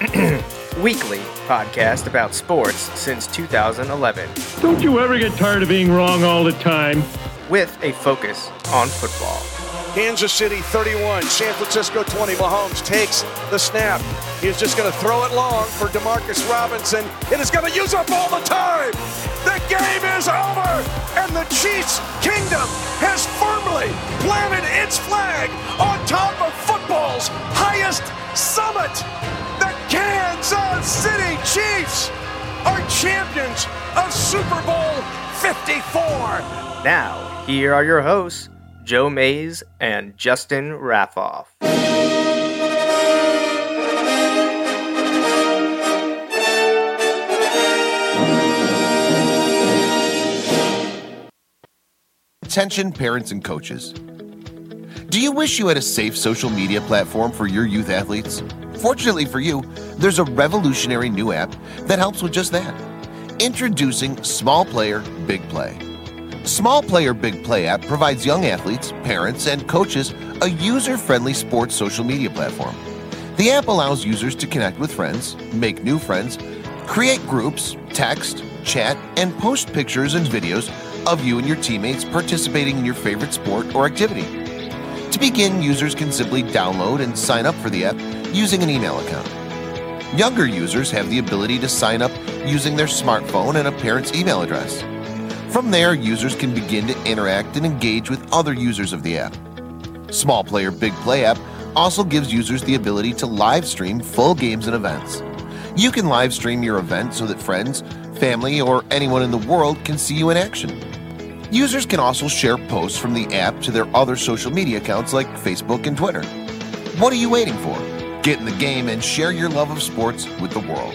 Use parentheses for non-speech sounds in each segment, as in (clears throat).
(clears throat) weekly podcast about sports since 2011, Don't you ever get tired of being wrong all the time? with a focus on football. Kansas City 31, San Francisco 20. Mahomes takes the snap. He's just going to throw it long for Demarcus Robinson. It is going to use up all the time. The game is over, and the Chiefs' kingdom has firmly planted its flag on top of football's highest summit. The Kansas City Chiefs are champions of Super Bowl 54. Now, here are your hosts, Joe Mays and Justin Raffoff. Attention parents and coaches. Do you wish you had a safe social media platform for your youth athletes? Fortunately for you, there's a revolutionary new app that helps with just that. Introducing Small Player Big Play. Small Player Big Play app provides young athletes, parents, and coaches a user friendly sports social media platform. The app allows users to connect with friends, make new friends, create groups, text, chat, and post pictures and videos of you and your teammates participating in your favorite sport or activity. To begin, users can simply download and sign up for the app using an email account. Younger users have the ability to sign up using their smartphone and a parent's email address. From there, users can begin to interact and engage with other users of the app. Small Player Big Play app also gives users the ability to live stream full games and events. You can live stream your event so that friends, family, or anyone in the world can see you in action. Users can also share posts from the app to their other social media accounts like Facebook and Twitter. What are you waiting for? Get in the game and share your love of sports with the world.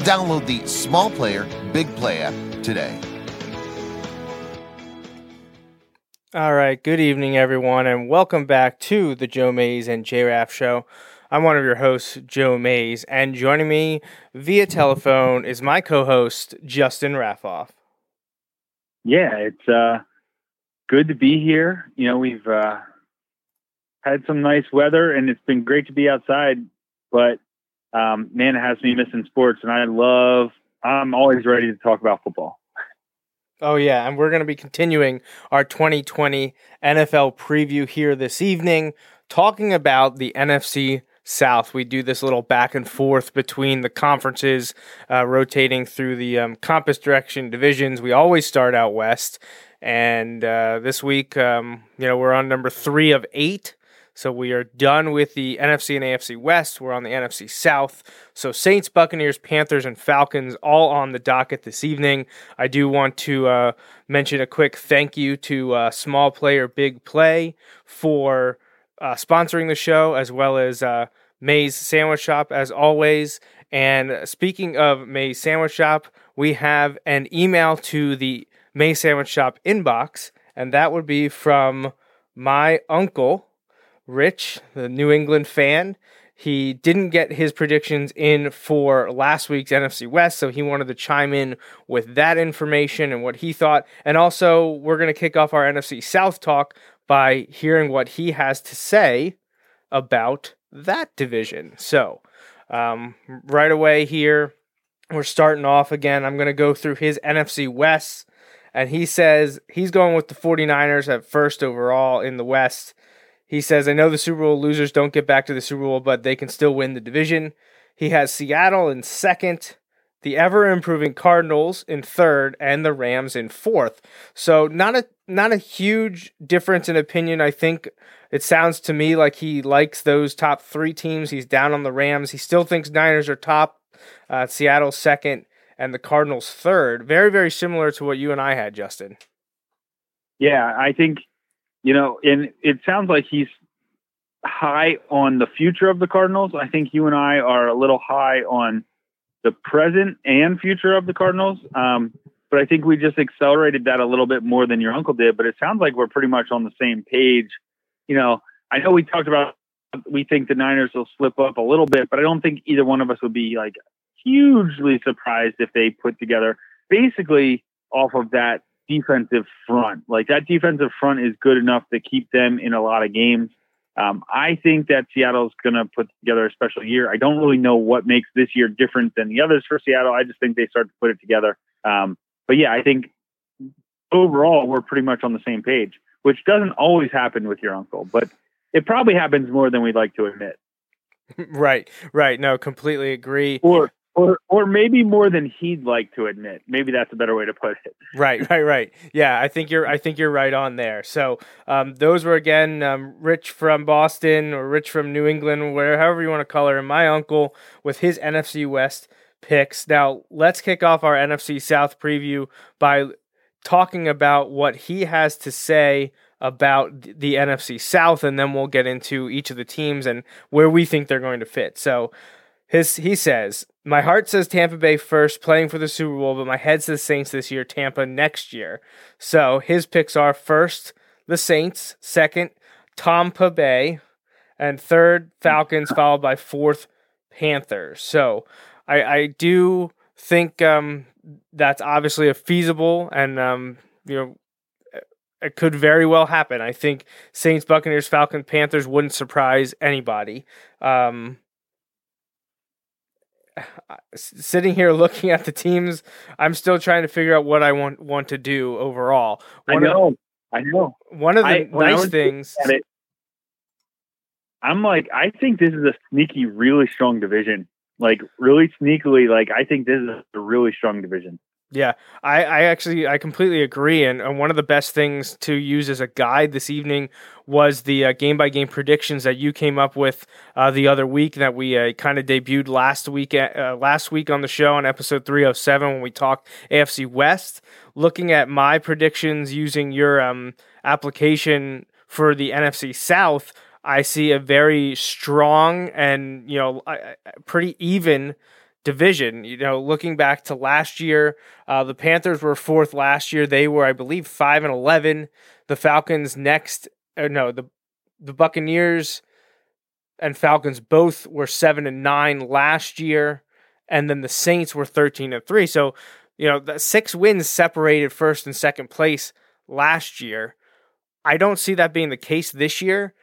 Download the Small Player Big Play app today. All right, good evening, everyone, and welcome back to the Joe Mays and J Raff Show. I'm one of your hosts, Joe Mays, and joining me via telephone is my co host, Justin Raffoff. Yeah, it's uh, good to be here. You know, we've uh, had some nice weather, and it's been great to be outside. But um, man, it has me missing sports, and I love. I'm always ready to talk about football. Oh, yeah, and we're going to be continuing our 2020 NFL preview here this evening, talking about the NFC South. We do this little back and forth between the conferences, uh, rotating through the um, compass direction divisions. We always start out west, and uh, this week, um, you know, we're on number three of eight. So we are done with the NFC and AFC West. We're on the NFC South. So Saints, Buccaneers, Panthers, and Falcons all on the docket this evening. I do want to uh, mention a quick thank you to uh, Small Player Big Play for uh, sponsoring the show, as well as uh, May's Sandwich Shop, as always. And speaking of May's Sandwich Shop, we have an email to the May Sandwich Shop inbox, and that would be from my uncle, Rich, the New England fan. He didn't get his predictions in for last week's NFC West, so he wanted to chime in with that information and what he thought. And also, we're going to kick off our NFC South talk by hearing what he has to say about that division. So, um, right away here, we're starting off again. I'm going to go through his NFC West, and he says he's going with the 49ers at first overall in the West. He says, I know the Super Bowl losers don't get back to the Super Bowl, but they can still win the division. He has Seattle in second, the ever improving Cardinals in third, and the Rams in fourth. So not a not a huge difference in opinion. I think it sounds to me like he likes those top three teams. He's down on the Rams. He still thinks Niners are top, uh, Seattle second, and the Cardinals third. Very, very similar to what you and I had, Justin. Yeah, I think you know, and it sounds like he's high on the future of the Cardinals. I think you and I are a little high on the present and future of the Cardinals. Um, but I think we just accelerated that a little bit more than your uncle did. But it sounds like we're pretty much on the same page. You know, I know we talked about we think the Niners will slip up a little bit, but I don't think either one of us would be like hugely surprised if they put together basically off of that defensive front. Like that defensive front is good enough to keep them in a lot of games. Um, I think that Seattle's going to put together a special year. I don't really know what makes this year different than the others for Seattle. I just think they start to put it together. Um, but yeah, I think overall we're pretty much on the same page, which doesn't always happen with your uncle, but it probably happens more than we'd like to admit. (laughs) right, right. No, completely agree. Or or or maybe more than he'd like to admit. Maybe that's a better way to put it. Right, right, right. Yeah, I think you're I think you're right on there. So um, those were again um, Rich from Boston or Rich from New England, wherever you want to color him. My uncle with his NFC West picks. Now let's kick off our NFC South preview by talking about what he has to say about the NFC South, and then we'll get into each of the teams and where we think they're going to fit. So his he says, My heart says Tampa Bay first, playing for the Super Bowl, but my head says Saints this year, Tampa next year. So his picks are first the Saints, second, Tampa Bay, and third, Falcons, (laughs) followed by fourth, Panthers. So I, I do think um, that's obviously a feasible and um, you know it could very well happen. I think Saints, Buccaneers, Falcons, Panthers wouldn't surprise anybody. Um, sitting here (laughs) looking at the teams, I'm still trying to figure out what I want want to do overall. One I know, of, I know. One of the I, nice things. It, I'm like, I think this is a sneaky, really strong division. Like, really sneakily, like I think this is a really strong division. Yeah, I, I actually I completely agree, and, and one of the best things to use as a guide this evening was the game by game predictions that you came up with uh, the other week that we uh, kind of debuted last week uh, last week on the show on episode 307 when we talked AFC West. Looking at my predictions using your um, application for the NFC South, I see a very strong and you know pretty even division. You know, looking back to last year, uh, the Panthers were fourth last year. They were, I believe, five and eleven. The Falcons next, no, the the Buccaneers and Falcons both were seven and nine last year, and then the Saints were thirteen and three. So, you know, the six wins separated first and second place last year. I don't see that being the case this year,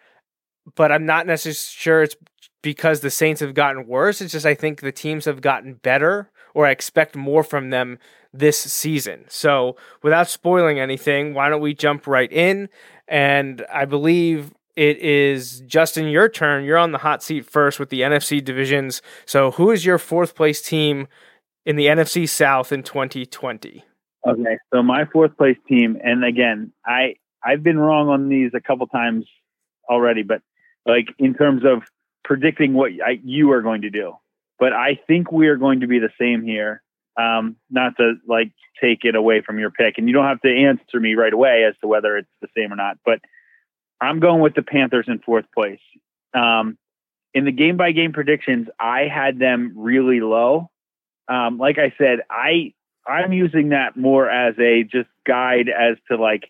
but I'm not necessarily sure it's because the Saints have gotten worse. It's just I think the teams have gotten better, or I expect more from them this season. So, without spoiling anything, why don't we jump right in? And I believe it is Justin, your turn. You're on the hot seat first with the NFC divisions. So, who is your fourth place team in the NFC South in 2020? Okay, so my fourth place team, and again, I I've been wrong on these a couple times already, but like in terms of predicting what I, you are going to do. But I think we are going to be the same here. Um, not to like take it away from your pick, and you don't have to answer me right away as to whether it's the same or not. But I'm going with the Panthers in fourth place. Um, in the game by game predictions, I had them really low. Um, like I said, I I'm using that more as a just guide as to like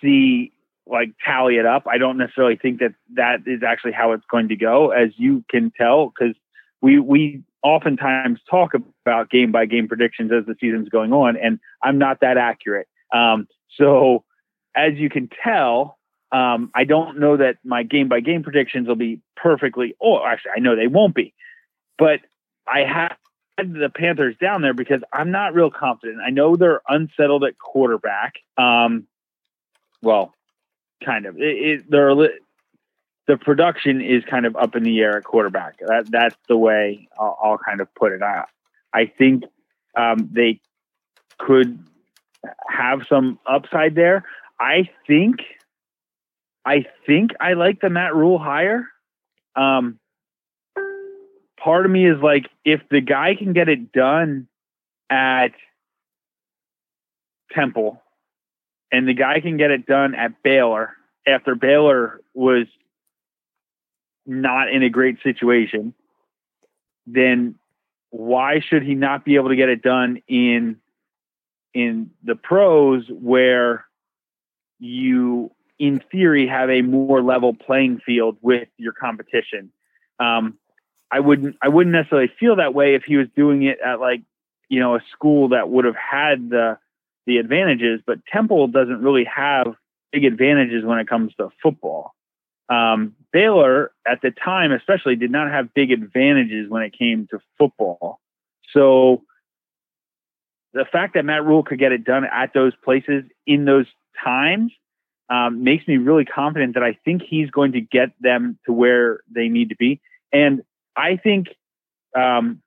see like tally it up. I don't necessarily think that that is actually how it's going to go, as you can tell, because we we oftentimes talk about game by game predictions as the season's going on, and I'm not that accurate. Um, so as you can tell, um, I don't know that my game by game predictions will be perfectly. Oh, actually, I know they won't be, but I have the Panthers down there because I'm not real confident. I know they're unsettled at quarterback. Um, well, kind of. It, it, they're the production is kind of up in the air at quarterback. That that's the way I'll, I'll kind of put it. I I think um, they could have some upside there. I think I think I like the Matt Rhule higher. Um, part of me is like, if the guy can get it done at Temple, and the guy can get it done at Baylor after Baylor was not in a great situation, then why should he not be able to get it done in in the pros where you in theory have a more level playing field with your competition? Um, i wouldn't i wouldn't necessarily feel that way if he was doing it at like you know a school that would have had the the advantages but temple doesn't really have big advantages when it comes to football um, Baylor at the time, especially, did not have big advantages when it came to football. So the fact that Matt Rhule could get it done at those places in those times um, makes me really confident that I think he's going to get them to where they need to be. And I think um,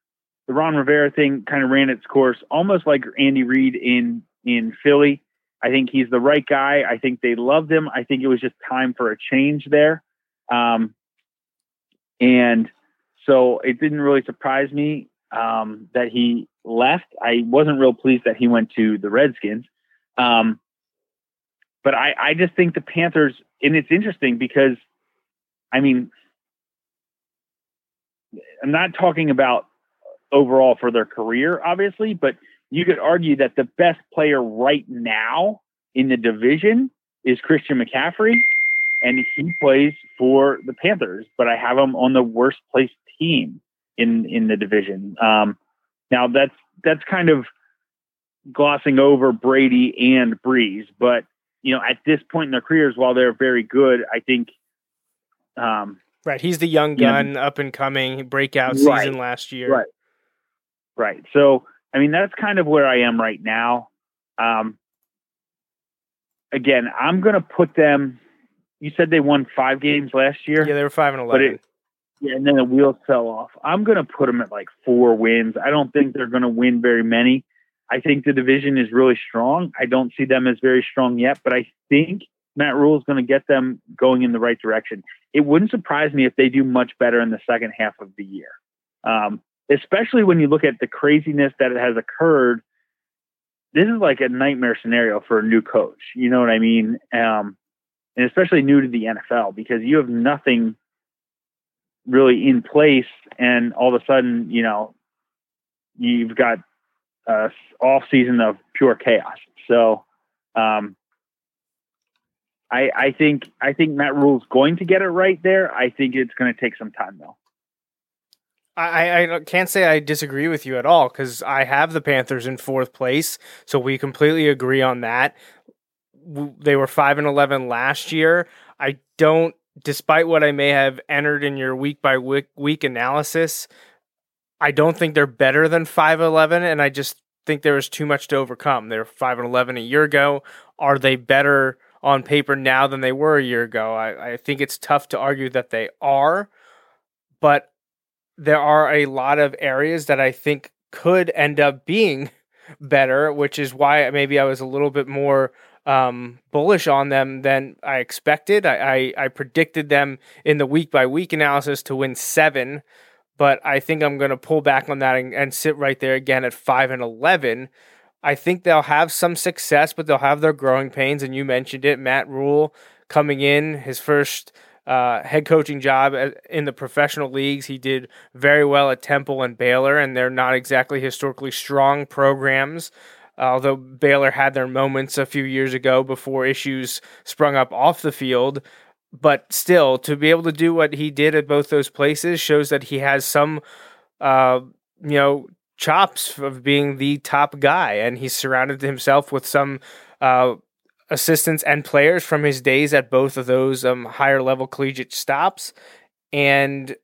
the Ron Rivera thing kind of ran its course, almost like Andy Reid in in Philly. I think he's the right guy. I think they loved him. I think it was just time for a change there. Um, and so it didn't really surprise me um, that he left. I wasn't real pleased that he went to the Redskins. Um, but I, I just think the Panthers, and it's interesting because, I mean, I'm not talking about overall for their career, obviously, but you could argue that the best player right now in the division is Christian McCaffrey, and he plays for the Panthers. But I have him on the worst placed team in in the division. Um, now that's that's kind of glossing over Brady and Brees, but you know at this point in their careers, while they're very good, I think. Um, right, he's the young gun, up and coming breakout right, season last year. Right, right. So I mean, that's kind of where I am right now. Um, again, I'm going to put them. You said they won five games last year. Yeah, they were five and eleven. It, yeah, and then the wheels fell off. I'm going to put them at like four wins. I don't think they're going to win very many. I think the division is really strong. I don't see them as very strong yet, but I think Matt Rhule is going to get them going in the right direction. It wouldn't surprise me if they do much better in the second half of the year. Um, especially when you look at the craziness that it has occurred. This is like a nightmare scenario for a new coach. You know what I mean? Um, and especially new to the NFL because you have nothing really in place, and all of a sudden, you know, you've got a off season of pure chaos. So, um, I, I think I think Matt Rhule's going to get it right there. I think it's going to take some time though. I, I can't say I disagree with you at all because I have the Panthers in fourth place, so we completely agree on that. They were five and eleven last year. I don't, despite what I may have entered in your week by week, week analysis, I don't think they're better than five eleven, and I just think there was too much to overcome. They're five and eleven a year ago. Are they better on paper now than they were a year ago? I, I think it's tough to argue that they are, but there are a lot of areas that I think could end up being (laughs) better, which is why maybe I was a little bit more um, bullish on them than I expected. I, I, I predicted them in the week by week analysis to win seven, but I think I'm going to pull back on that and, and sit right there again at five and 11. I think they'll have some success, but they'll have their growing pains. And you mentioned it, Matt Rhule coming in, his first uh, head coaching job in the professional leagues. He did very well at Temple and Baylor, and they're not exactly historically strong programs. Although Baylor had their moments a few years ago before issues sprung up off the field, but still, to be able to do what he did at both those places shows that he has some, uh, you know, chops of being the top guy, and he's surrounded himself with some uh, assistants and players from his days at both of those um, higher level collegiate stops. And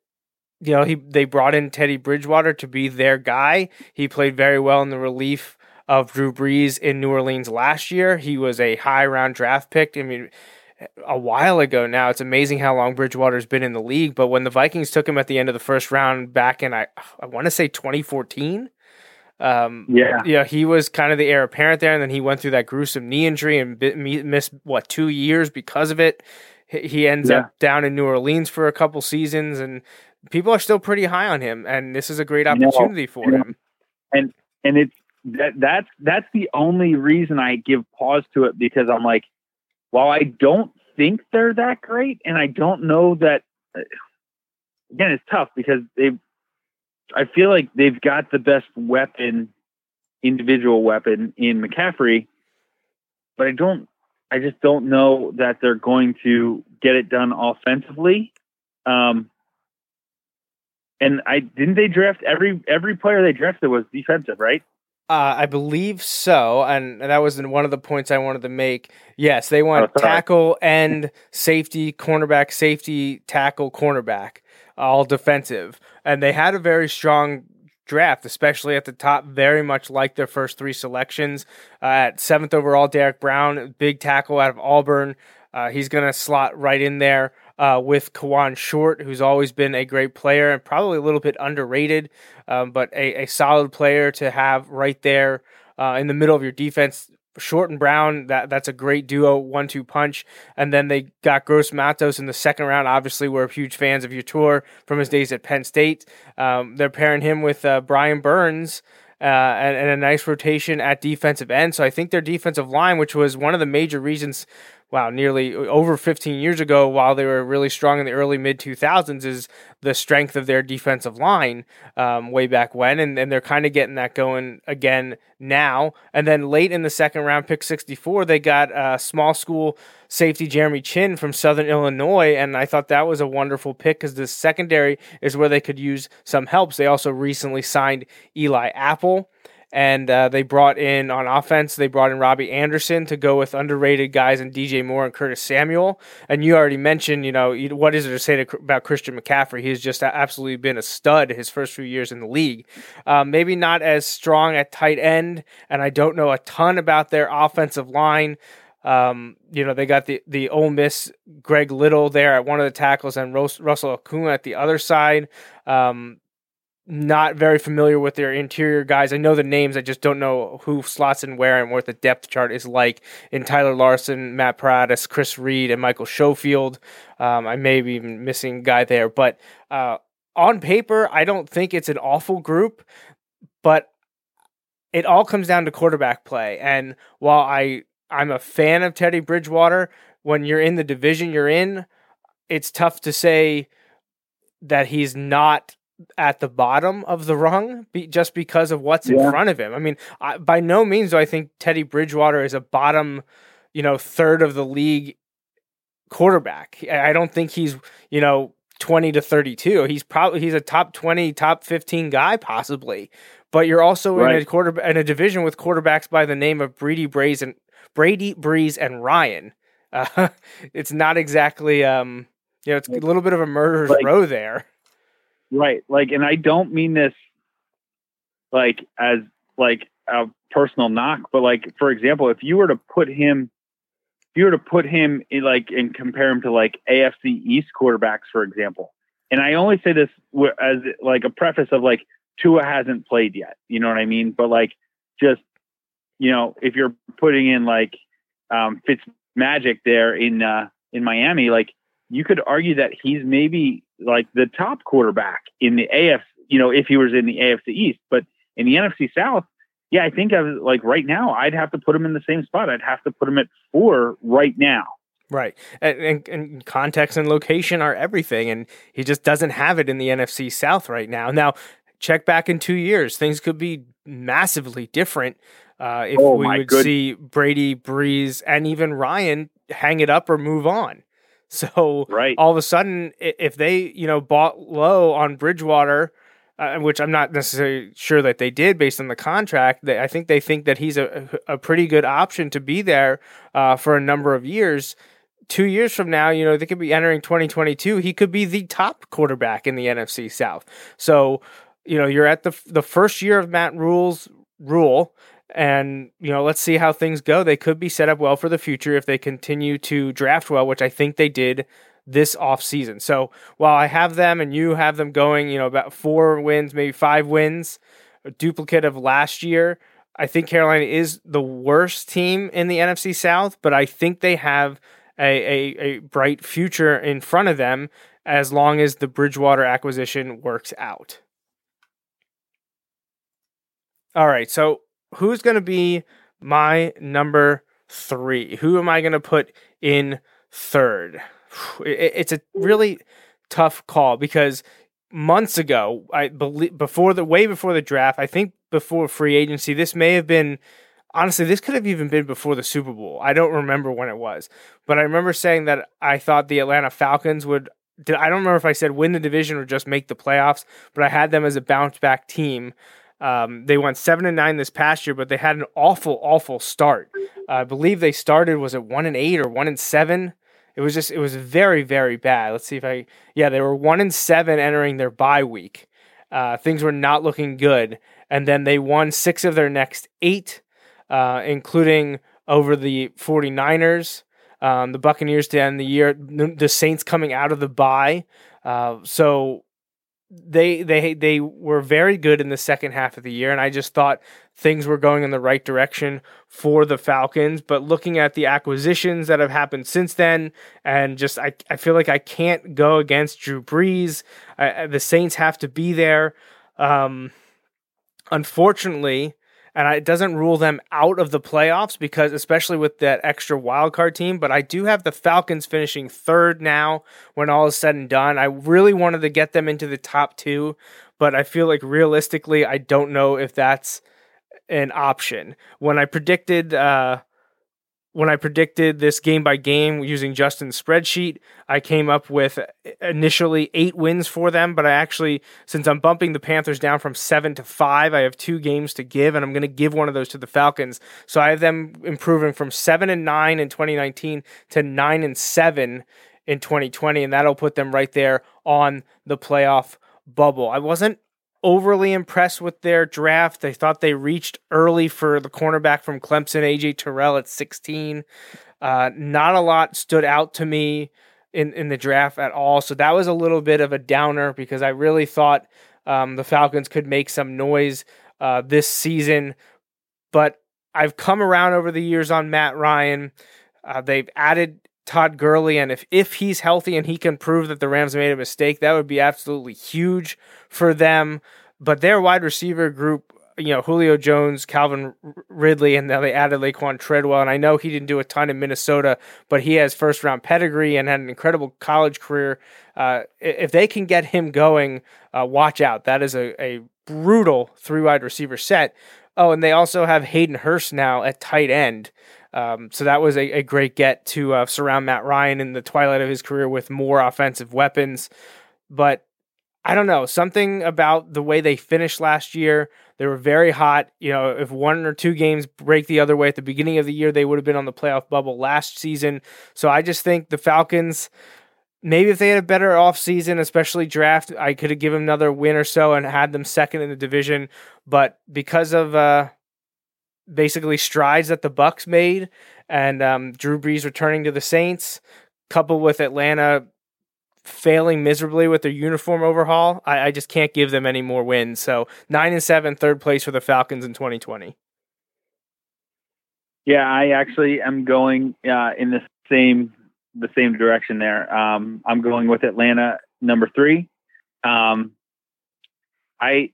you know, he they brought in Teddy Bridgewater to be their guy. He played very well in the relief of Drew Brees in New Orleans last year. He was a high round draft pick. I mean, a while ago now. It's amazing how long Bridgewater's been in the league. But when the Vikings took him at the end of the first round back in I I want to say 2014, um, yeah, yeah, he was kind of the heir apparent there, and then he went through that gruesome knee injury and missed what two years because of it. He ends yeah. up down in New Orleans for a couple seasons, and people are still pretty high on him. And this is a great opportunity for him. And and it's that that's that's the only reason I give pause to it because I'm like, while I don't think they're that great, and I don't know that again, it's tough because they. I feel like they've got the best weapon, individual weapon in McCaffrey, but I don't. I just don't know that they're going to get it done offensively. Um, and I didn't they draft every every player they drafted was defensive, right? Uh, I believe so, and that was one of the points I wanted to make. Yes, they want Oh, tackle and safety, cornerback, safety, tackle, cornerback, all defensive, and they had a very strong draft, especially at the top. Very much like their first three selections. Uh, at seventh overall, Derrick Brown, big tackle out of Auburn. Uh, he's going to slot right in there uh, with Kawann Short, who's always been a great player and probably a little bit underrated, um, but a, a solid player to have right there uh, in the middle of your defense. Short and Brown, that that's a great duo, one-two punch. And then they got Gross Matos in the second round. Obviously, we're huge fans of Yetur from his days at Penn State. Um, they're pairing him with uh, Brian Burns. Uh, and, and a nice rotation at defensive end. So I think their defensive line, which was one of the major reasons wow, nearly over 15 years ago, while they were really strong in the early mid 2000s, is the strength of their defensive line um, way back when. And, and they're kind of getting that going again now. And then late in the second round, pick 64, they got uh, small school safety Jeremy Chinn from Southern Illinois. And I thought that was a wonderful pick because the secondary is where they could use some helps. They also recently signed Eli Apple and uh, they brought in on offense. They brought in Robbie Anderson to go with underrated guys and DJ Moore and Curtis Samuel. And you already mentioned, you know, what is there to say to, about Christian McCaffrey? He's just absolutely been a stud his first few years in the league. Um, maybe not as strong at tight end, and I don't know a ton about their offensive line. Um, you know, they got the the Ole Miss Greg Little there at one of the tackles and Russell Okung at the other side. Um, not very familiar with their interior guys. I know the names, I just don't know who slots in where and what the depth chart is like in Tyler Larsen, Matt Paradis, Chris Reed, and Michael Schofield. Um, I may be even missing guy there, but uh, on paper, I don't think it's an awful group, but it all comes down to quarterback play. And while I I'm a fan of Teddy Bridgewater, when you're in the division you're in, it's tough to say that he's not at the bottom of the rung be, just because of what's in front of him. I mean, I, by no means do I think Teddy Bridgewater is a bottom, you know, third of the league quarterback. I don't think he's, you know, 20 to 32. He's probably he's a top 20, top 15 guy possibly. But you're also in a quarter in a division with quarterbacks by the name of Brady Brees and Brady Brees and Ryan. Uh, (laughs) it's not exactly um, you know, it's a little bit of a murderer's Like- row there. Right. Like, and I don't mean this like as like a personal knock, but like for example, if you were to put him, if you were to put him in like and compare him to like AFC East quarterbacks, for example, and I only say this as like a preface of like Tua hasn't played yet, you know what I mean? But like just you know, if you're putting in like um, Fitz Magic there in uh, in Miami, like you could argue that he's maybe like the top quarterback in the AFC, you know, if he was in the AFC East, but in the NFC South, yeah, I think I was like right now, I'd have to put him in the same spot. I'd have to put him at four right now. Right. And, and, and context and location are everything. And he just doesn't have it in the NFC South right now. Now, check back in two years. Things could be massively different uh, if Oh, we would good- see Brady, Brees, and even Ryan hang it up or move on. (laughs) So Right. all of a sudden, if they, you know, bought low on Bridgewater, uh, which I'm not necessarily sure that they did based on the contract, they, I think they think that he's a, a pretty good option to be there uh, for a number of years. Two years from now, you know, they could be entering 2022. He could be the top quarterback in the NFC South. So, you know, you're at the the first year of Matt Rhule's rule, and you know, let's see how things go. They could be set up well for the future if they continue to draft well, which I think they did this offseason. So while I have them and you have them going, you know, about four wins, maybe five wins, a duplicate of last year, I think Carolina is the worst team in the NFC South, but I think they have a, a, a bright future in front of them as long as the Bridgewater acquisition works out. All right, so who's going to be my number three? Who am I going to put in third? (sighs) It's a really tough call because months ago, I believe before the way before the draft, I think before free agency, this may have been honestly, this could have even been before the Super Bowl. I don't remember when it was, but I remember saying that I thought the Atlanta Falcons would. I don't remember if I said win the division or just make the playoffs, but I had them as a bounce back team. Um, they went seven and nine this past year, but they had an awful, awful start. Uh, I believe they started was it one and eight or one and seven. It was just it was very, very bad. Let's see if I yeah they were one and seven entering their bye week. Uh, things were not looking good, and then they won six of their next eight uh, including over the 49ers, um, the Buccaneers to end the year, the Saints coming out of the bye. Uh, so they they they were very good in the second half of the year, and I just thought things were going in the right direction for the Falcons. But looking at the acquisitions that have happened since then, and just I, I feel like I can't go against Drew Brees. I, the Saints have to be there. Um, unfortunately, and it doesn't rule them out of the playoffs because especially with that extra wild card team but i do have the falcons finishing third now when all is said and done. I really wanted to get them into the top two but i feel like realistically i don't know if that's an option. When i predicted uh, when I predicted this game by game using Justin's spreadsheet, I came up with initially eight wins for them. But I actually, since I'm bumping the Panthers down from seven to five, I have two games to give, and I'm going to give one of those to the Falcons. So I have them improving from seven and nine in 2019 to nine and seven in 2020, and that'll put them right there on the playoff bubble. I wasn't overly impressed with their draft. They thought they reached early for the cornerback from Clemson, AJ Terrell at 16. Uh, not a lot stood out to me in, in the draft at all. So that was a little bit of a downer because I really thought um, the Falcons could make some noise uh, this season. But I've come around over the years on Matt Ryan. Uh, they've added Todd Gurley, and if if he's healthy and he can prove that the Rams made a mistake, that would be absolutely huge for them. But their wide receiver group, you know, Julio Jones, Calvin Ridley, and now they added Laquon Treadwell. And I know he didn't do a ton in Minnesota, but he has first round pedigree and had an incredible college career. Uh, if they can get him going, uh, watch out. That is a, a brutal three wide receiver set. Oh, and they also have Hayden Hurst now at tight end. Um, so that was a, a great get to uh, surround Matt Ryan in the twilight of his career with more offensive weapons. But I don't know, something about the way they finished last year. They were very hot. You know, if one or two games break the other way at the beginning of the year, they would have been on the playoff bubble last season. So I just think the Falcons, maybe if they had a better offseason, especially draft, I could have given another win or so and had them second in the division. But because of uh, basically strides that the Bucks made, and um, Drew Brees returning to the Saints, coupled with Atlanta failing miserably with their uniform overhaul, I, I, just can't give them any more wins. So nine and seven, third place for the Falcons in 2020. Yeah, I actually am going uh, in the same the same direction there. Um, I'm going with Atlanta number three. Um, I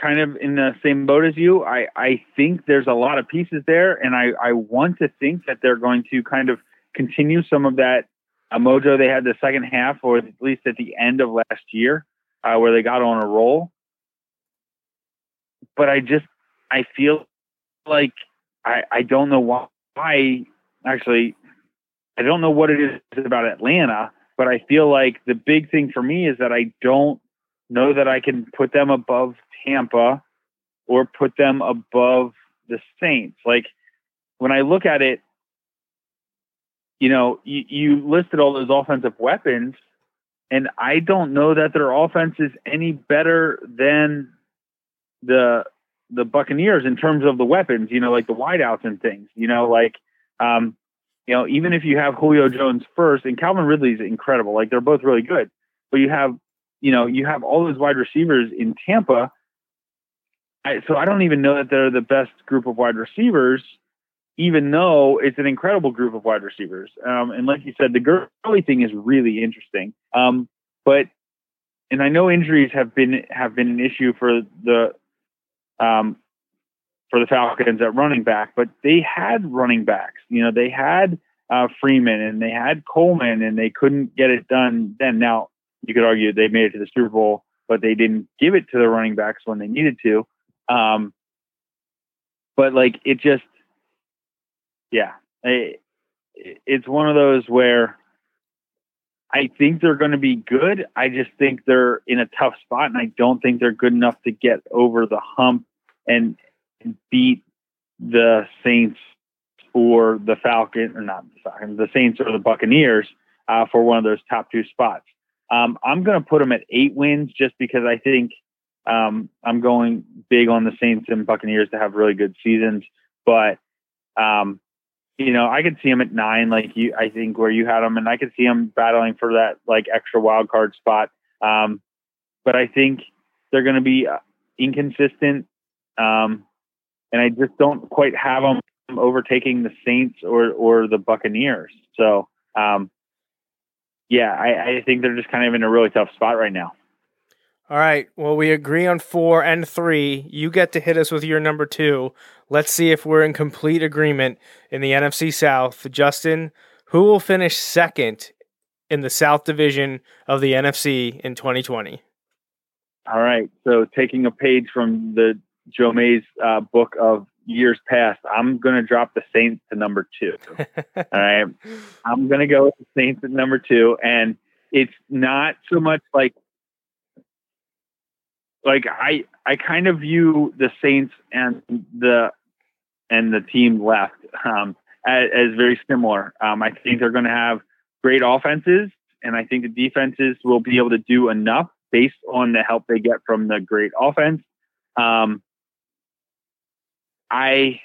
kind of in the same boat as you. I, I think there's a lot of pieces there, and I, I want to think that they're going to kind of continue some of that uh, mojo they had the second half, or at least at the end of last year, uh, where they got on a roll. But I just I feel like I I don't know why. Actually, I don't know what it is about Atlanta, but I feel like the big thing for me is that I don't know that I can put them above Tampa or put them above the Saints. Like when I look at it, you know, you, you listed all those offensive weapons, and I don't know that their offense is any better than the the Buccaneers in terms of the weapons. You know, like the wideouts and things. You know, like um, you know, even if you have Julio Jones first and Calvin Ridley's incredible, like they're both really good, but you have you know you have all those wide receivers in Tampa I, so I don't even know that they're the best group of wide receivers, even though it's an incredible group of wide receivers. Um, and like you said, the Gurley thing is really interesting. Um, but and I know injuries have been have been an issue for the um, for the Falcons at running back, but they had running backs. You know, they had uh, Freeman and they had Coleman, and they couldn't get it done then. Now you could argue they made it to the Super Bowl, but they didn't give it to the running backs when they needed to. Um, but like it just, yeah, it, it's one of those where I think they're going to be good. I just think they're in a tough spot, and I don't think they're good enough to get over the hump and, beat the Saints or the Falcon, or not the Falcons, the Saints or the Buccaneers uh, for one of those top two spots. Um, I'm going to put them at eight wins just because I think um, I'm going big on the Saints and Buccaneers to have really good seasons. But um, you know, I could see them at nine, like you, I think where you had them, and I could see them battling for that like extra wild card spot. Um, but I think they're going to be uh, inconsistent, um, and I just don't quite have them overtaking the Saints or or the Buccaneers. So, um, yeah, I, I think they're just kind of in a really tough spot right now. All right. Well, we agree on four and three. You get to hit us with your number two. Let's see if we're in complete agreement in the NFC South. Justin, who will finish second in the South Division of the NFC in 2020? All right. So, taking a page from the Joe Mays uh, book of years past, I'm going to drop the Saints to number two. (laughs) All right. I'm going to go with the Saints at number two. And it's not so much like like I I kind of view the Saints and the and the team left um, as, as, very similar. Um, I think they're going to have great offenses, and I think the defenses will be able to do enough based on the help they get from the great offense. Um, I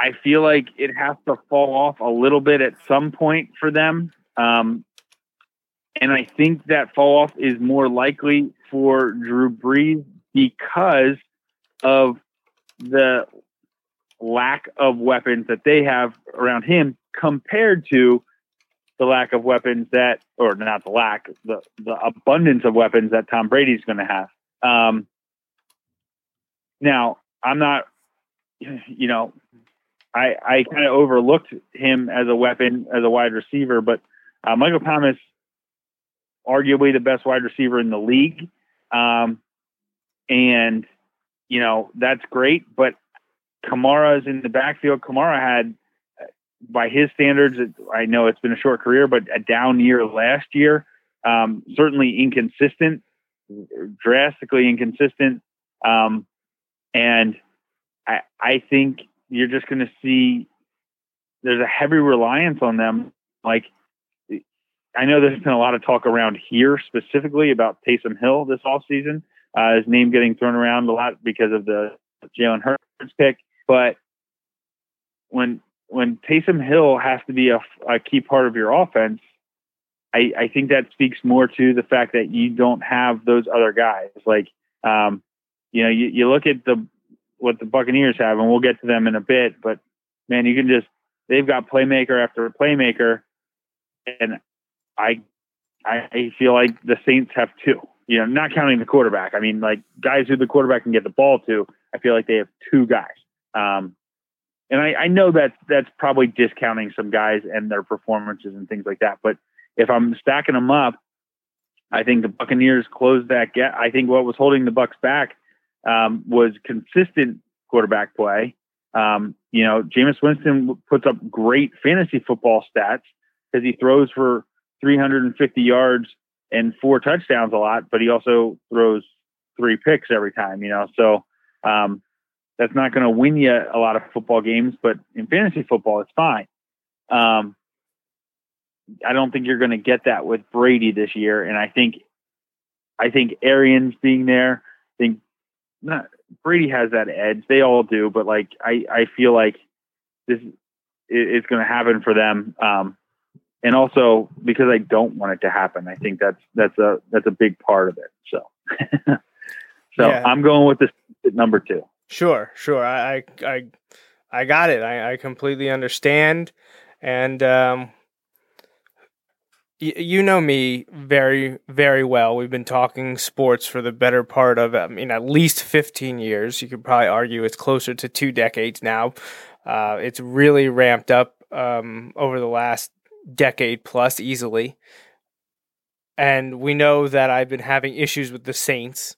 I feel like it has to fall off a little bit at some point for them. Um, and I think that fall off is more likely for Drew Brees because of the lack of weapons that they have around him compared to the lack of weapons that, or not the lack, the, the abundance of weapons that Tom Brady's going to have. Um, now, I'm not, you know, I, I kind of overlooked him as a weapon, as a wide receiver, but uh, Michael Thomas arguably the best wide receiver in the league. Um, and, you know, that's great. But Kamara is in the backfield. Kamara had, by his standards, I know it's been a short career, but a down year last year. Um, certainly inconsistent, drastically inconsistent. Um, and I, I think you're just going to see there's a heavy reliance on them. Like I know there's been a lot of talk around here specifically about Taysom Hill this offseason. Uh, his name getting thrown around a lot because of the Jalen Hurts pick. But when when Taysom Hill has to be a, a key part of your offense, I, I, think that speaks more to the fact that you don't have those other guys. Like, um, you know, you, you look at the what the Buccaneers have, and we'll get to them in a bit. But man, you can just they've got playmaker after playmaker, and I I feel like the Saints have two. You know, not counting the quarterback. I mean, like guys who the quarterback can get the ball to. I feel like they have two guys. Um, and I, I know that that's probably discounting some guys and their performances and things like that. But if I'm stacking them up, I think the Buccaneers closed that gap. I think what was holding the Bucks back um, was consistent quarterback play. Um, you know, Jameis Winston puts up great fantasy football stats because he throws for 350 yards and four touchdowns a lot, but he also throws three picks every time, you know. So um, that's not going to win you a lot of football games, but in fantasy football, it's fine. Um, I don't think you're going to get that with Brady this year, and I think I think Arians being there, I think not, Brady has that edge. They all do, but like I I feel like this is going to happen for them. Um, and also because I don't want it to happen. I think that's that's a that's a big part of it. So, (laughs) so yeah. I'm going with this number two. Sure, sure. I I I got it. I, I completely understand, and um, you know me very very well. We've been talking sports for the better part of I mean at least fifteen years. You could probably argue it's closer to two decades now. Uh, it's really ramped up um, over the last decade plus easily. and we know that I've been having issues with the Saints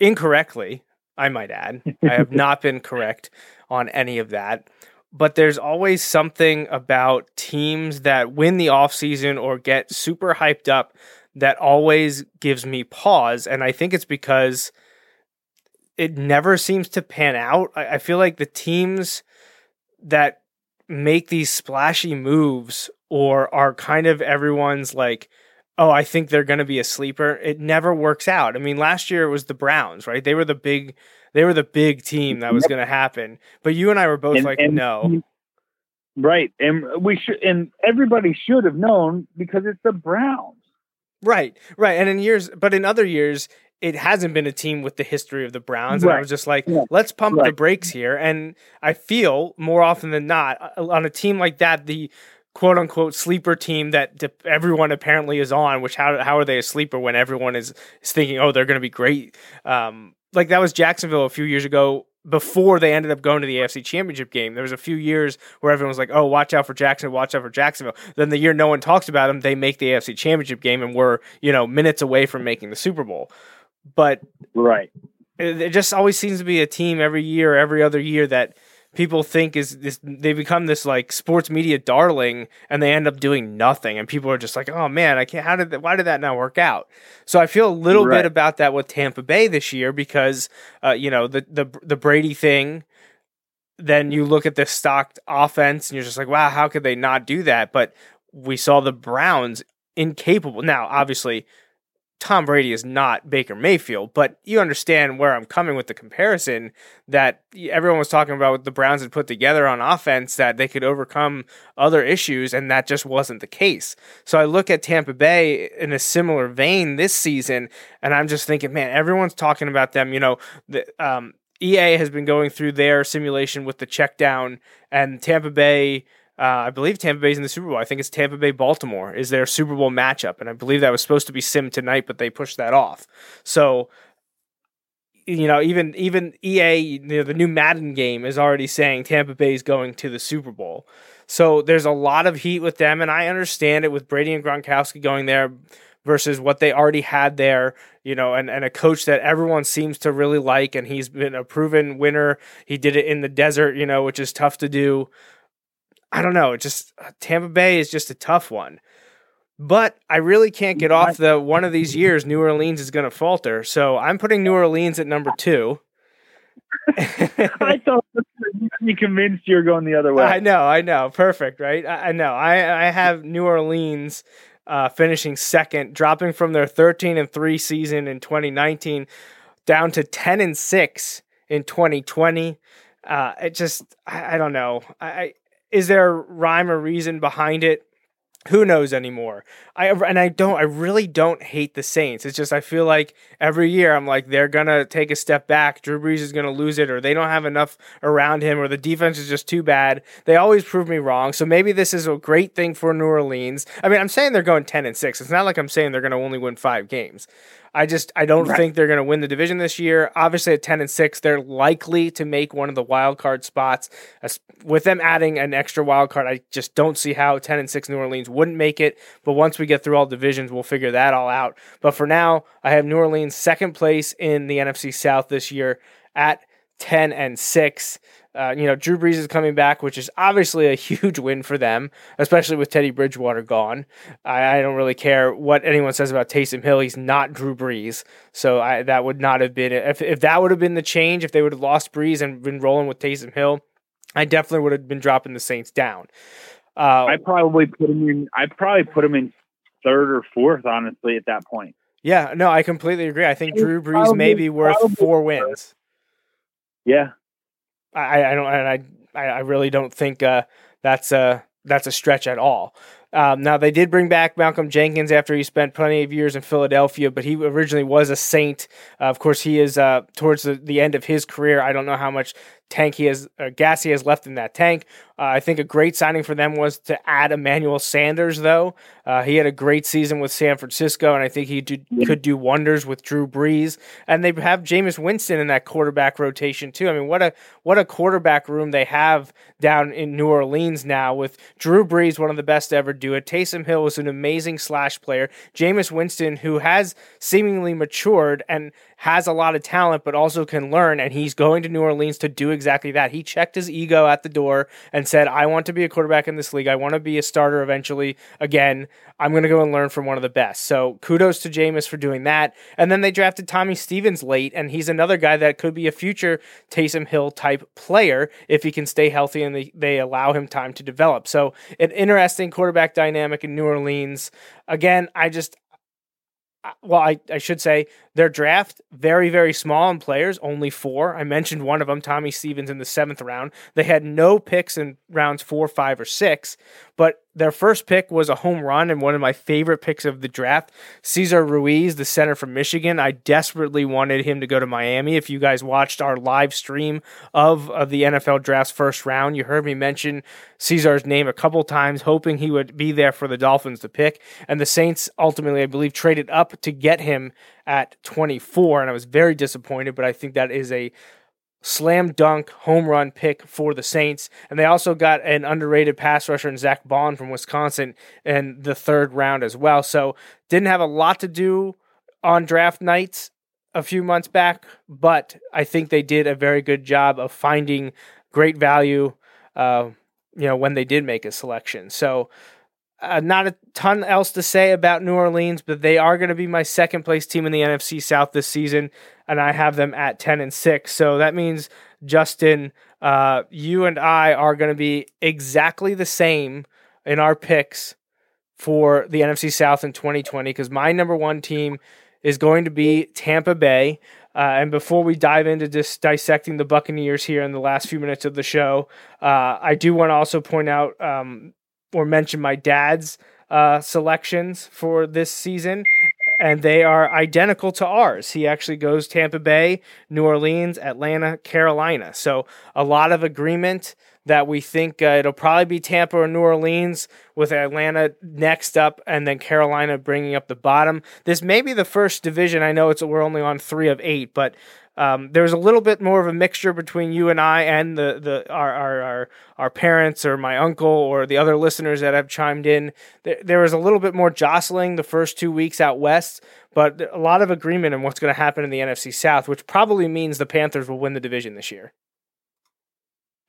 incorrectly. I might add, I have (laughs) not been correct on any of that. But there's always something about teams that win the offseason or get super hyped up that always gives me pause. And I think it's because it never seems to pan out. I, I feel like the teams that make these splashy moves or are kind of everyone's like, oh, I think they're going to be a sleeper. It never works out. I mean, last year it was the Browns, right? They were the big, they were the big team that was going to happen. But you and I were both And- like, and- no. Right, and we should, and everybody should have known because it's the Browns. Right, right. And in years, but in other years, it hasn't been a team with the history of the Browns. And I was just like, Yeah. let's pump the brakes here. And I feel more often than not uh, on a team like that, the quote unquote sleeper team that everyone apparently is on, which how, how are they a sleeper when everyone is, is thinking, oh, they're going to be great? Um, like that was Jacksonville a few years ago before they ended up going to the AFC Championship game. There was a few years where everyone was like, "Oh, watch out for Jacksonville, watch out for Jacksonville." Then the year no one talks about them, they make the AFC Championship game and we're, you know, minutes away from making the Super Bowl. But Right. it, it just always seems to be a team every year, every other year that people think is this they become this like sports media darling and they end up doing nothing and people are just like oh man i can't how did that why did that not work out so i feel a little Right. bit about that with tampa bay this year because uh, you know the the the brady thing then you look at the stocked offense and you're just like wow how could they not do that but we saw the browns incapable now obviously Tom Brady is not Baker Mayfield, but you understand where I'm coming with the comparison that everyone was talking about what the Browns had put together on offense that they could overcome other issues, and that just wasn't the case. So I look at Tampa Bay in a similar vein this season, and I'm just thinking, man, everyone's talking about them. You know, the um, EA has been going through their simulation with the check down, and Tampa Bay. Uh, I believe Tampa Bay's in the Super Bowl. I think it's Tampa Bay Baltimore is their Super Bowl matchup, and I believe that was supposed to be sim tonight, but they pushed that off. So, you know, even even EA, you know, the new Madden game is already saying Tampa Bay's going to the Super Bowl. So there's a lot of heat with them, and I understand it with Brady and Gronkowski going there versus what they already had there, you know, and, and a coach that everyone seems to really like, and he's been a proven winner. He did it in the desert, you know, which is tough to do. I don't know. It just Tampa Bay is just a tough one. But I really can't get off the one of these years New Orleans is going to falter. So I'm putting New Orleans at number two. (laughs) I thought you convinced you were going the other way. I know, I know, perfect, right? I, I know. I I have New Orleans uh, finishing second, dropping from their 13 and three season in 2019 down to 10 and six in 2020. Uh, it just, I, I don't know. I, I is there rhyme or reason behind it? Who knows anymore? I and I don't. I really don't hate the Saints. It's just I feel like every year I'm like they're gonna take a step back. Drew Brees is gonna lose it, or they don't have enough around him, or the defense is just too bad. They always prove me wrong. So maybe this is a great thing for New Orleans. I mean, I'm saying they're going ten and six. It's not like I'm saying they're gonna only win five games. I just I don't Right. think they're going to win the division this year. Obviously, at ten and six, they're likely to make one of the wild card spots. As- With them adding an extra wild card, I just don't see how ten and six New Orleans wouldn't make it. But once we get through all divisions, we'll figure that all out. But for now, I have New Orleans second place in the NFC South this year at ten and six. Uh, you know, Drew Brees is coming back, which is obviously a (laughs) huge win for them, especially with Teddy Bridgewater gone. I, I don't really care what anyone says about Taysom Hill. He's not Drew Brees. So I, that would not have been, if, if that would have been the change, if they would have lost Brees and been rolling with Taysom Hill, I definitely would have been dropping the Saints down. Uh, I probably put him in. I probably put him in third or fourth, honestly, at that point. yeah, no, I completely agree. I think Drew Brees Probably- may be worth four wins. Yeah, I, I don't, and I, I really don't think uh, that's a that's a stretch at all. Um, now they did bring back Malcolm Jenkins after he spent plenty of years in Philadelphia, but he originally was a Saint. Uh, of course, he is uh, towards the, the end of his career. I don't know how much tank he has, uh, gas he has left in that tank. Uh, I think a great signing for them was to add Emmanuel Sanders, though. Uh, he had a great season with San Francisco, and I think he did, could do wonders with Drew Brees. And they have Jameis Winston in that quarterback rotation too. I mean, what a what a quarterback room they have down in New Orleans now with Drew Brees, one of the best to ever do it. Taysom Hill was an amazing slash player. Jameis Winston, who has seemingly matured and has a lot of talent, but also can learn, and he's going to New Orleans to do exactly that. He checked his ego at the door and said, I want to be a quarterback in this league. I want to be a starter eventually again. I'm going to go and learn from one of the best. So kudos to Jameis for doing that. And then they drafted Tommy Stevens late, and he's another guy that could be a future Taysom Hill type player if he can stay healthy and they, they allow him time to develop. So an interesting quarterback dynamic in New Orleans. Again, I just well, I, I should say their draft very very small in players, only four. I mentioned one of them, Tommy Stevens, in the seventh round. They had no picks in rounds four, five, or six, but their first pick was a home run and one of my favorite picks of the draft. Cesar Ruiz, the center from Michigan. I desperately wanted him to go to Miami. If you guys watched our live stream of, of the NFL draft's first round, you heard me mention Cesar's name a couple times, hoping he would be there for the Dolphins to pick. And the Saints ultimately, I believe, traded up to get him at 24. And I was very disappointed, but I think that is a slam dunk home run pick for the Saints. And they also got an underrated pass rusher in Zack Baun from Wisconsin in the third round as well. So didn't have a lot to do on draft nights a few months back, but I think they did a very good job of finding great value. Uh, you know when they did make a selection. So uh, not a ton else to say about New Orleans, but they are going to be my second place team in the NFC South this season, and I have them at ten and six. So that means Justin, uh, you and I are going to be exactly the same in our picks for the NFC South in 2020 because my number one team is going to be Tampa Bay. Uh, and before we dive into just dissecting the Buccaneers here in the last few minutes of the show, uh, I do want to also point out um, or mention my dad's uh, selections for this season, and they are identical to ours. He actually goes Tampa Bay, New Orleans, Atlanta, Carolina. So a lot of agreement that we think uh, it'll probably be Tampa or New Orleans with Atlanta next up and then Carolina bringing up the bottom. This may be the first division. I know it's we're only on 3 of 8, but um, there's a little bit more of a mixture between you and I and the, the our, our, our, our parents or my uncle or the other listeners that have chimed in. There, there was a little bit more jostling the first two weeks out west, but a lot of agreement on what's going to happen in the NFC South, which probably means the Panthers will win the division this year.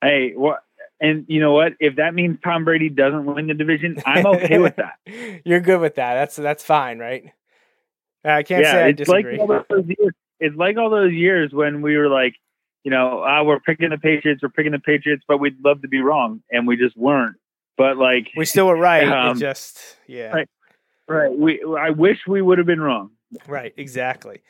Hey, what? And you know what? If that means Tom Brady doesn't win the division, I'm okay with that. (laughs) You're good with that. That's that's fine, right? I can't yeah, say I disagree. Like years, it's like all those years when we were like, you know, ah, we're picking the Patriots, we're picking the Patriots, but we'd love to be wrong, and we just weren't. But like, we still were right. Um, just yeah, right, right. We I wish we would have been wrong. Right, exactly.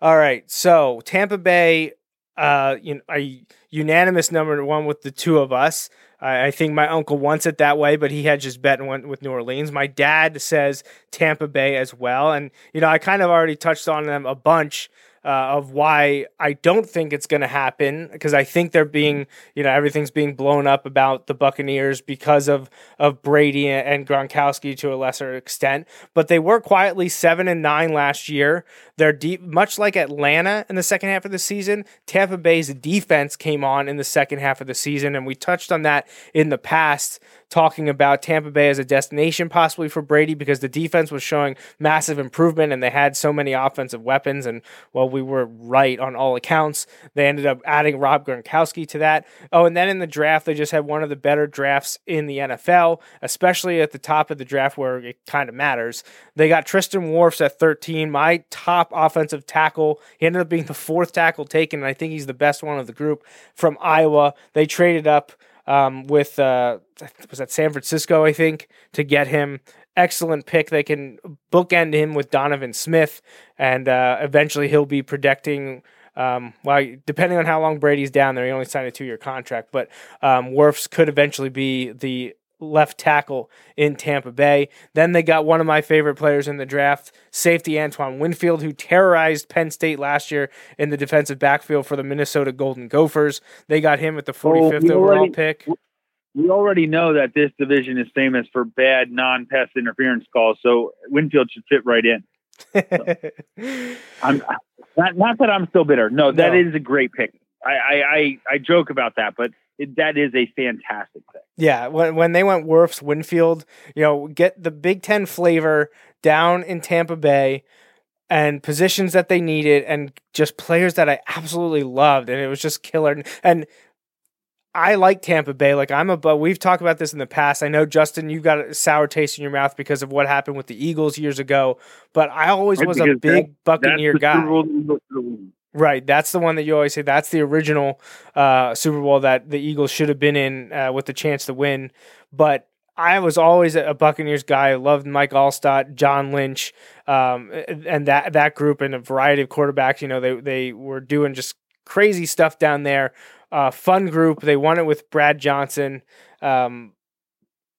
All right, so Tampa Bay uh, you know, a unanimous number one with the two of us. I, I think my uncle wants it that way, but he had just bet and went with New Orleans. My dad says Tampa Bay as well, and you know, I kind of already touched on them a bunch uh, of why I don't think it's going to happen because I think they're being, you know, everything's being blown up about the Buccaneers because of of Brady and Gronkowski to a lesser extent. But they were quietly seven and nine last year. They're deep, much like Atlanta in the second half of the season. Tampa Bay's defense came on in the second half of the season, and we touched on that in the past talking about Tampa Bay as a destination possibly for Brady because the defense was showing massive improvement and they had so many offensive weapons. And well, we were right on all accounts. They ended up adding Rob Gronkowski to that. Oh, and then in the draft, they just had one of the better drafts in the NFL, especially at the top of the draft where it kind of matters. They got Tristan Wirfs at 13, my top offensive tackle. He ended up being the fourth tackle taken, and I think he's the best one of the group from Iowa. They traded up um, with uh, was that San Francisco, I think, to get him. Excellent pick. They can bookend him with Donovan Smith, and uh, eventually he'll be protecting. Um, well, depending on how long Brady's down there, he only signed a two-year contract, but um, could eventually be the left tackle in Tampa Bay. Then they got one of my favorite players in the draft, safety Antoine Winfield, who terrorized Penn State last year in the defensive backfield for the Minnesota Golden Gophers. They got him at the 45th Oh, overall already- pick. We already know that this division is famous for bad non-pass interference calls, so Winfield should fit right in. (laughs) I'm not not that I'm still bitter. No, that No. is a great pick. I I, I, I joke about that, but it, that is a fantastic thing. Yeah, when when they went Wirfs, Winfield, you know, get the Big Ten flavor down in Tampa Bay and positions that they needed and just players that I absolutely loved. And it was just killer. And I like Tampa Bay. Like I'm a but we've talked about this in the past. I know Justin, you've got a sour taste in your mouth because of what happened with the Eagles years ago. But I always Right, was a big That's Buccaneer the guy. Right, that's the one that you always say. That's the original uh, Super Bowl that the Eagles should have been in uh, with the chance to win. But I was always a Buccaneers guy. I loved Mike Alstott, John Lynch, um, and that that group and a variety of quarterbacks. You know, they they were doing just crazy stuff down there. Uh, fun group. They won it with Brad Johnson. Um,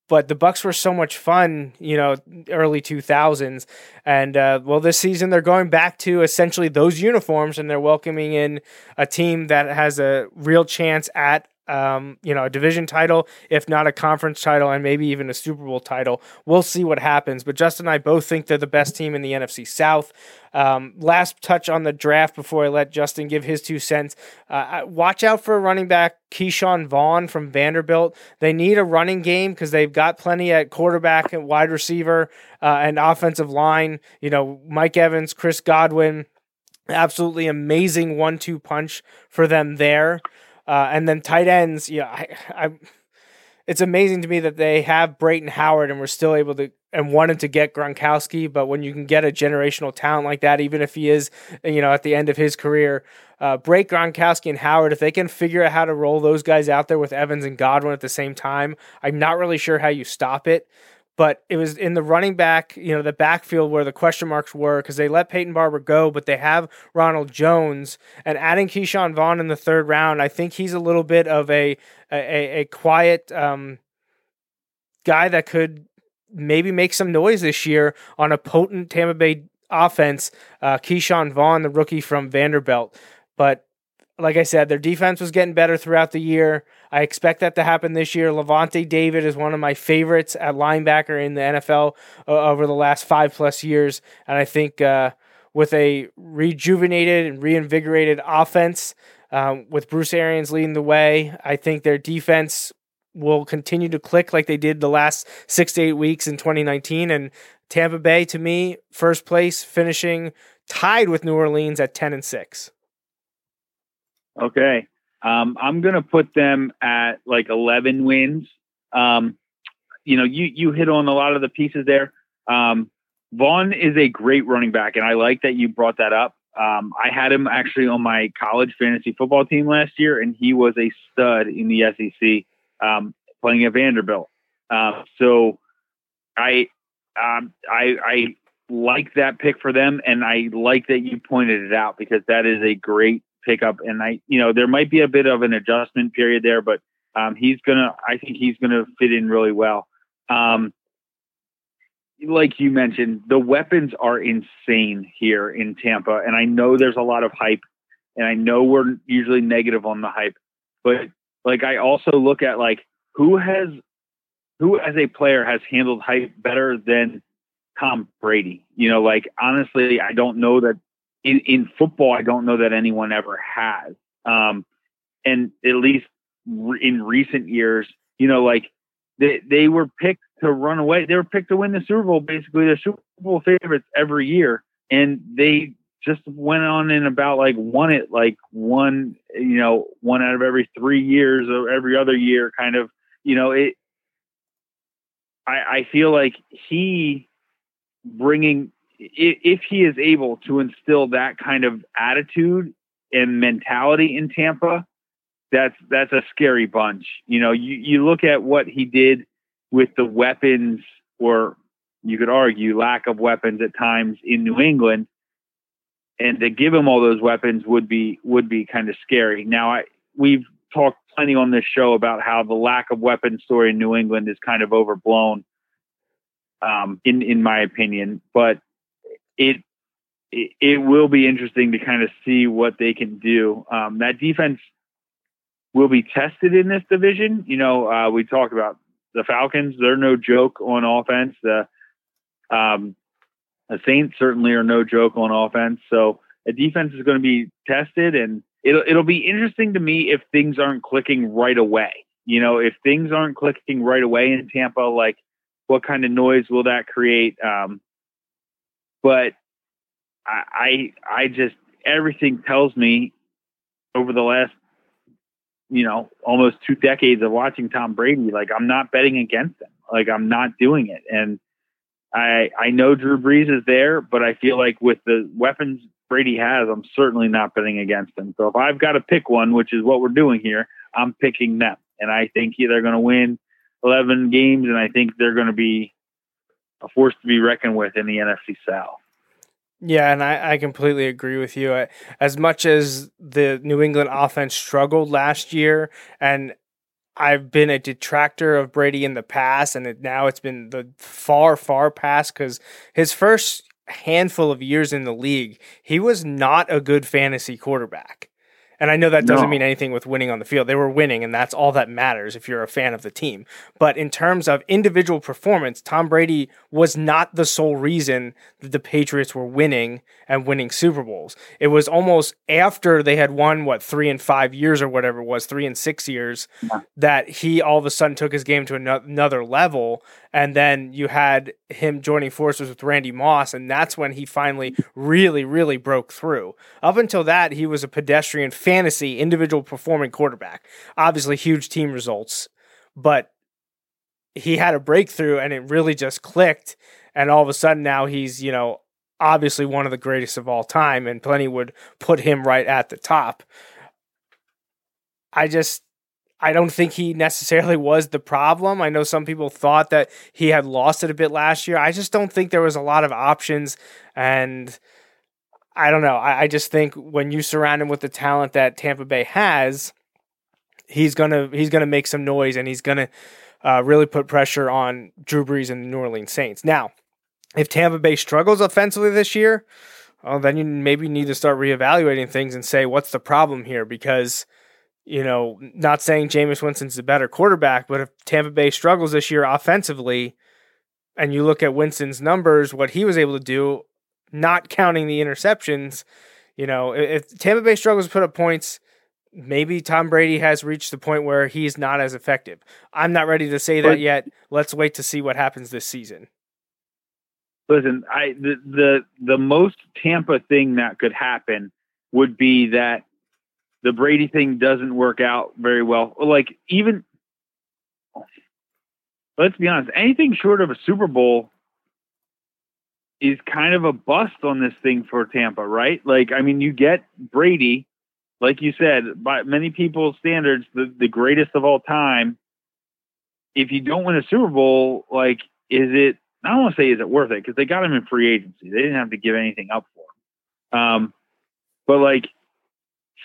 but the Bucks were so much fun, you know, early 2000s. And uh, well, this season they're going back to essentially those uniforms, and they're welcoming in a team that has a real chance at. Um, you know, a division title, if not a conference title, and maybe even a Super Bowl title. We'll see what happens. But Justin and I both think they're the best team in the NFC South. Um, last touch on the draft before I let Justin give his two cents. Uh, watch out for running back Ke'Shawn Vaughn from Vanderbilt. They need a running game because they've got plenty at quarterback and wide receiver uh, and offensive line. You know, Mike Evans, Chris Godwin, absolutely amazing one-two punch for them there. Uh, and then tight ends, yeah, I, I, it's amazing to me that they have Brayton Howard and we're still able to and wanted to get Gronkowski. But when you can get a generational talent like that, even if he is, you know, at the end of his career, uh, Brate Gronkowski and Howard, if they can figure out how to roll those guys out there with Evans and Godwin at the same time, I'm not really sure how you stop it. But it was in the running back, you know, the backfield where the question marks were because they let Peyton Barber go, but they have Ronald Jones and adding Ke'Shawn Vaughn in the third round. I think he's a little bit of a a, a quiet um, guy that could maybe make some noise this year on a potent Tampa Bay offense. Uh, Ke'Shawn Vaughn, the rookie from Vanderbilt, but like I said, their defense was getting better throughout the year. I expect that to happen this year. Lavonte David is one of my favorites at linebacker in the NFL uh, over the last five plus years. And I think uh, with a rejuvenated and reinvigorated offense, um, with Bruce Arians leading the way, I think their defense will continue to click like they did the last six to eight weeks in 2019. And Tampa Bay, to me, first place, finishing tied with New Orleans at 10 and 6. Okay. Um, I'm going to put them at like 11 wins. Um, you know, you, you hit on a lot of the pieces there. Um, Vaughn is a great running back, and I like that you brought that up. Um, I had him actually on my college fantasy football team last year, and he was a stud in the SEC um, playing at Vanderbilt. Uh, so I, um, I, I like that pick for them, and I like that you pointed it out because that is a great pickup. And I, you know, there might be a bit of an adjustment period there, but um, he's gonna. I think he's gonna fit in really well. Um, like you mentioned, the weapons are insane here in Tampa, and I know there's a lot of hype, and I know we're usually negative on the hype, but like I also look at like who has who as a player has handled hype better than Tom Brady. You know, like honestly, I don't know that in, in football, I don't know that anyone ever has. Um, and at least re- in recent years, you know, like they they were picked to run away. They were picked to win the Super Bowl. Basically, they're Super Bowl favorites every year, and they just went on and about like won it like one, you know, one out of every three years or every other year, kind of. You know, it. I, I feel like he bringing if he is able to instill that kind of attitude and mentality in Tampa, that's that's a scary bunch. You know, you, you look at what he did with the weapons, or you could argue lack of weapons at times in New England, and to give him all those weapons would be would be kind of scary. Now, I we've talked plenty on this show about how the lack of weapons story in New England is kind of overblown, um, in in my opinion. But it, it will be interesting to kind of see what they can do. Um, that defense will be tested in this division. You know, uh, we talked about the Falcons; they're no joke on offense. The um, the Saints certainly are no joke on offense. So a defense is going to be tested, and it'll it'll be interesting to me if things aren't clicking right away. You know, if things aren't clicking right away in Tampa, like what kind of noise will that create? Um, but I, I I just everything tells me over the last you know almost two decades of watching Tom Brady, like I'm not betting against him. Like I'm not doing it, and I I know Drew Brees is there, but I feel like with the weapons Brady has, I'm certainly not betting against him. So if I've got to pick one, which is what we're doing here, I'm picking them, and I think they're going to win 11 games, and I think they're going to be a force to be reckoned with in the NFC South. Yeah, and I, I completely agree with you. As much as the New England offense struggled last year, and I've been a detractor of Brady in the past, and it, now it's been the far, far past because his first handful of years in the league, he was not a good fantasy quarterback. And I know that doesn't no. mean anything with winning on the field. They were winning, and that's all that matters if you're a fan of the team. But in terms of individual performance, Tom Brady was not the sole reason that the Patriots were winning and winning Super Bowls. It was almost after they had won, what, three and five years or whatever it was, three and six years, yeah. that he all of a sudden took his game to another level. And then you had him joining forces with Randy Moss, and that's when he finally really, really broke through. Up until that, he was a pedestrian fantasy individual performing quarterback. Obviously, huge team results, but he had a breakthrough and it really just clicked. And all of a sudden now he's, you know, obviously one of the greatest of all time, and plenty would put him right at the top. I just I don't think he necessarily was the problem. I know some people thought that he had lost it a bit last year. I just don't think there was a lot of options and I don't know. I, I just think when you surround him with the talent that Tampa Bay has, he's gonna he's gonna make some noise and he's gonna uh, really put pressure on Drew Brees and the New Orleans Saints. Now, if Tampa Bay struggles offensively this year, well, then you maybe need to start reevaluating things and say what's the problem here because you know, not saying Jameis Winston's the better quarterback, but if Tampa Bay struggles this year offensively, and you look at Winston's numbers, what he was able to do, not counting the interceptions, you know, if Tampa Bay struggles to put up points, maybe Tom Brady has reached the point where he's not as effective. I'm not ready to say that yet. Let's wait to see what happens this season. Listen, I the the the most Tampa thing that could happen would be that the Brady thing doesn't work out very well. Like even let's be honest, anything short of a Super Bowl is kind of a bust on this thing for Tampa, right? Like, I mean, you get Brady, like you said, by many people's standards, the, the greatest of all time. If you don't win a Super Bowl, like, is it, I don't want to say is it worth it because they got him in free agency. They didn't have to give anything up for him. Um, but like,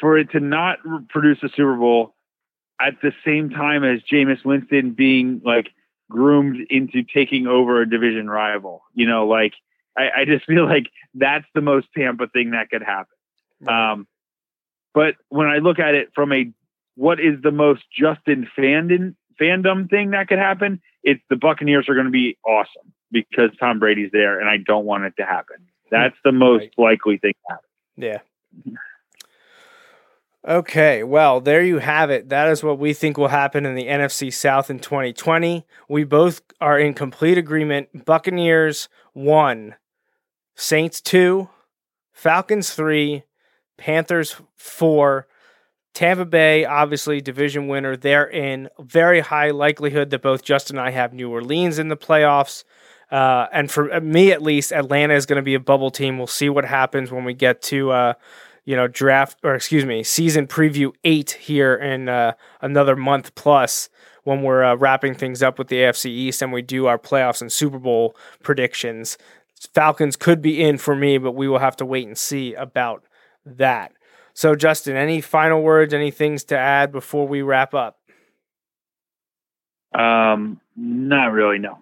for it to not produce a Super Bowl at the same time as Jameis Winston being like groomed into taking over a division rival. You know, like I, I just (laughs) feel like that's the most Tampa thing that could happen. Um, but when I look at it from a what is the most Justin fandom fandom thing that could happen, it's the Buccaneers are going to be awesome because Tom Brady's there, and I don't want it to happen. That's the most right. likely thing to happen. Yeah. Okay, well, there you have it. That is what we think will happen in the NFC South in 2020. We both are in complete agreement. Buccaneers 1, Saints 2, Falcons 3, Panthers 4. Tampa Bay, obviously, division winner. They're in very high likelihood that both Justin and I have New Orleans in the playoffs. Uh, and for me, at least, Atlanta is going to be a bubble team. We'll see what happens when we get to uh, you know, draft or excuse me, season preview eight here in uh, another month plus when we're uh, wrapping things up with the AFC East and we do our playoffs and Super Bowl predictions. Falcons could be in for me, but we will have to wait and see about that. So, Justin, any final words, any things to add before we wrap up? Um, not really. No.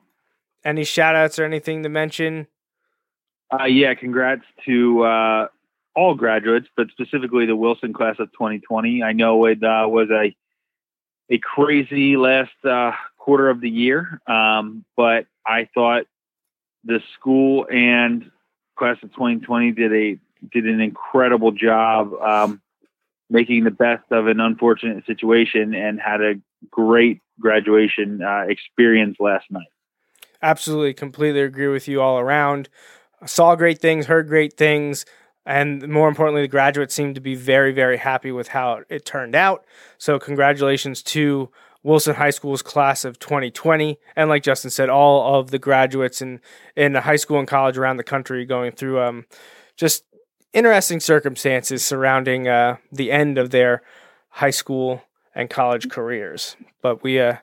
Any shout outs or anything to mention? Uh, yeah, congrats to uh, all graduates, but specifically the Wilson class of 2020. I know it uh, was a a crazy last uh, quarter of the year, um, but I thought the school and class of 2020 did a did an incredible job um, making the best of an unfortunate situation and had a great graduation uh, experience last night. Absolutely, completely agree with you all around. Saw great things, heard great things, and more importantly, the graduates seem to be very, very happy with how it turned out. So, congratulations to Wilson High School's class of 2020. And like Justin said, all of the graduates in, in high school and college around the country going through um, just interesting circumstances surrounding uh, the end of their high school and college careers. But we, uh,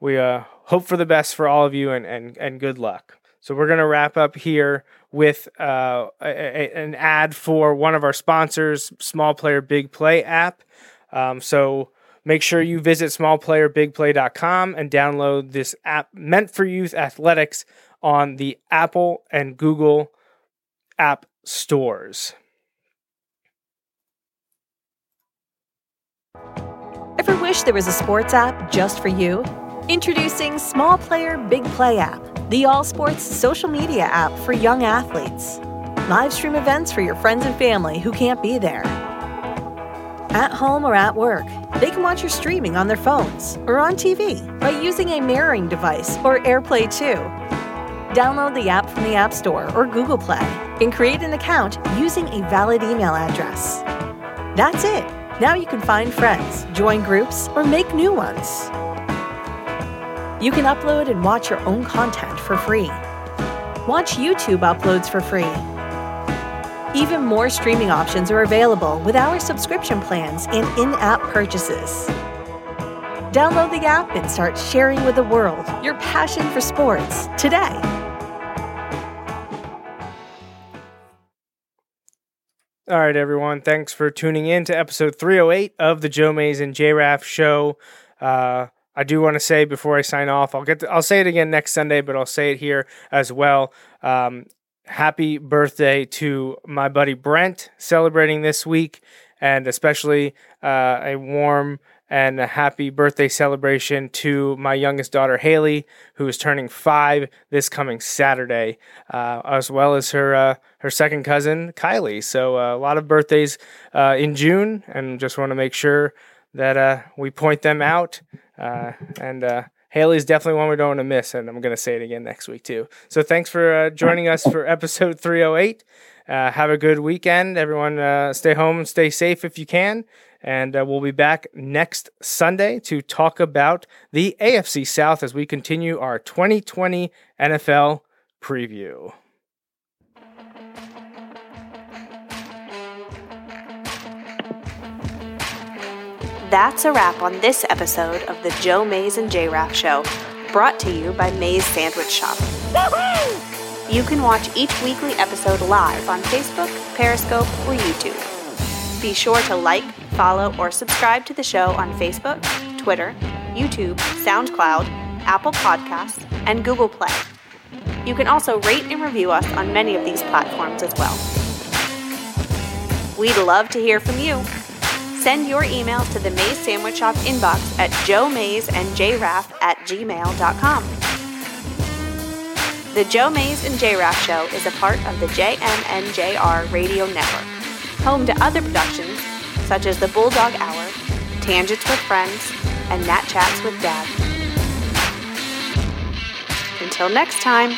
we uh, hope for the best for all of you and, and, and good luck. So we're to wrap up here with uh, a, a, an ad for one of our sponsors, Small Player Big Play app. Um, so make sure you visit smallplayerbigplay.com and download this app meant for youth athletics on the Apple and Google app stores. Ever wish there was a sports app just for you? Introducing Small Player Big Play app, the all sports social media app for young athletes. Live stream events for your friends and family who can't be there. At home or at work, they can watch your streaming on their phones or on TV by using a mirroring device or AirPlay 2. Download the app from the App Store or Google Play and create an account using a valid email address. That's it. Now you can find friends, join groups, or make new ones. You can upload and watch your own content for free. Watch YouTube uploads for free. Even more streaming options are available with our subscription plans and in app purchases. Download the app and start sharing with the world your passion for sports today. All right, everyone. Thanks for tuning in to episode 308 of the Joe Mays and J Raff show. Uh, I do want to say before I sign off, I'll get to, I'll say it again next Sunday, but I'll say it here as well. Um, happy birthday to my buddy Brent celebrating this week, and especially uh, a warm and a happy birthday celebration to my youngest daughter Haley, who is turning five this coming Saturday, uh, as well as her uh, her second cousin Kylie. So uh, a lot of birthdays uh, in June, and just want to make sure that uh, we point them out. Uh, and Haley's definitely one we don't want to miss, and I'm going to say it again next week too. So thanks for joining us for episode 308. have a good weekend, everyone. stay home and stay safe if you can. And uh, we'll be back next Sunday to talk about the AFC South as we continue our 2020 NFL preview. That's a wrap on this episode of the Joe Mays and J Raff Show, brought to you by Mays Sandwich Shop. You can watch each weekly episode live on Facebook, Periscope, or YouTube. Be sure to like, follow, or subscribe to the show on Facebook, Twitter, YouTube, SoundCloud, Apple Podcasts, and Google Play. You can also rate and review us on many of these platforms as well. We'd love to hear from you. Send your emails to the Mays Sandwich Shop inbox at joemaysandjraff at gmail.com. The Joe Mays and J Raff Show is a part of the JMNJR Radio Network, home to other productions such as the Bulldog Hour, Tangents with Friends, and Nat Chats with Dad. Until next time.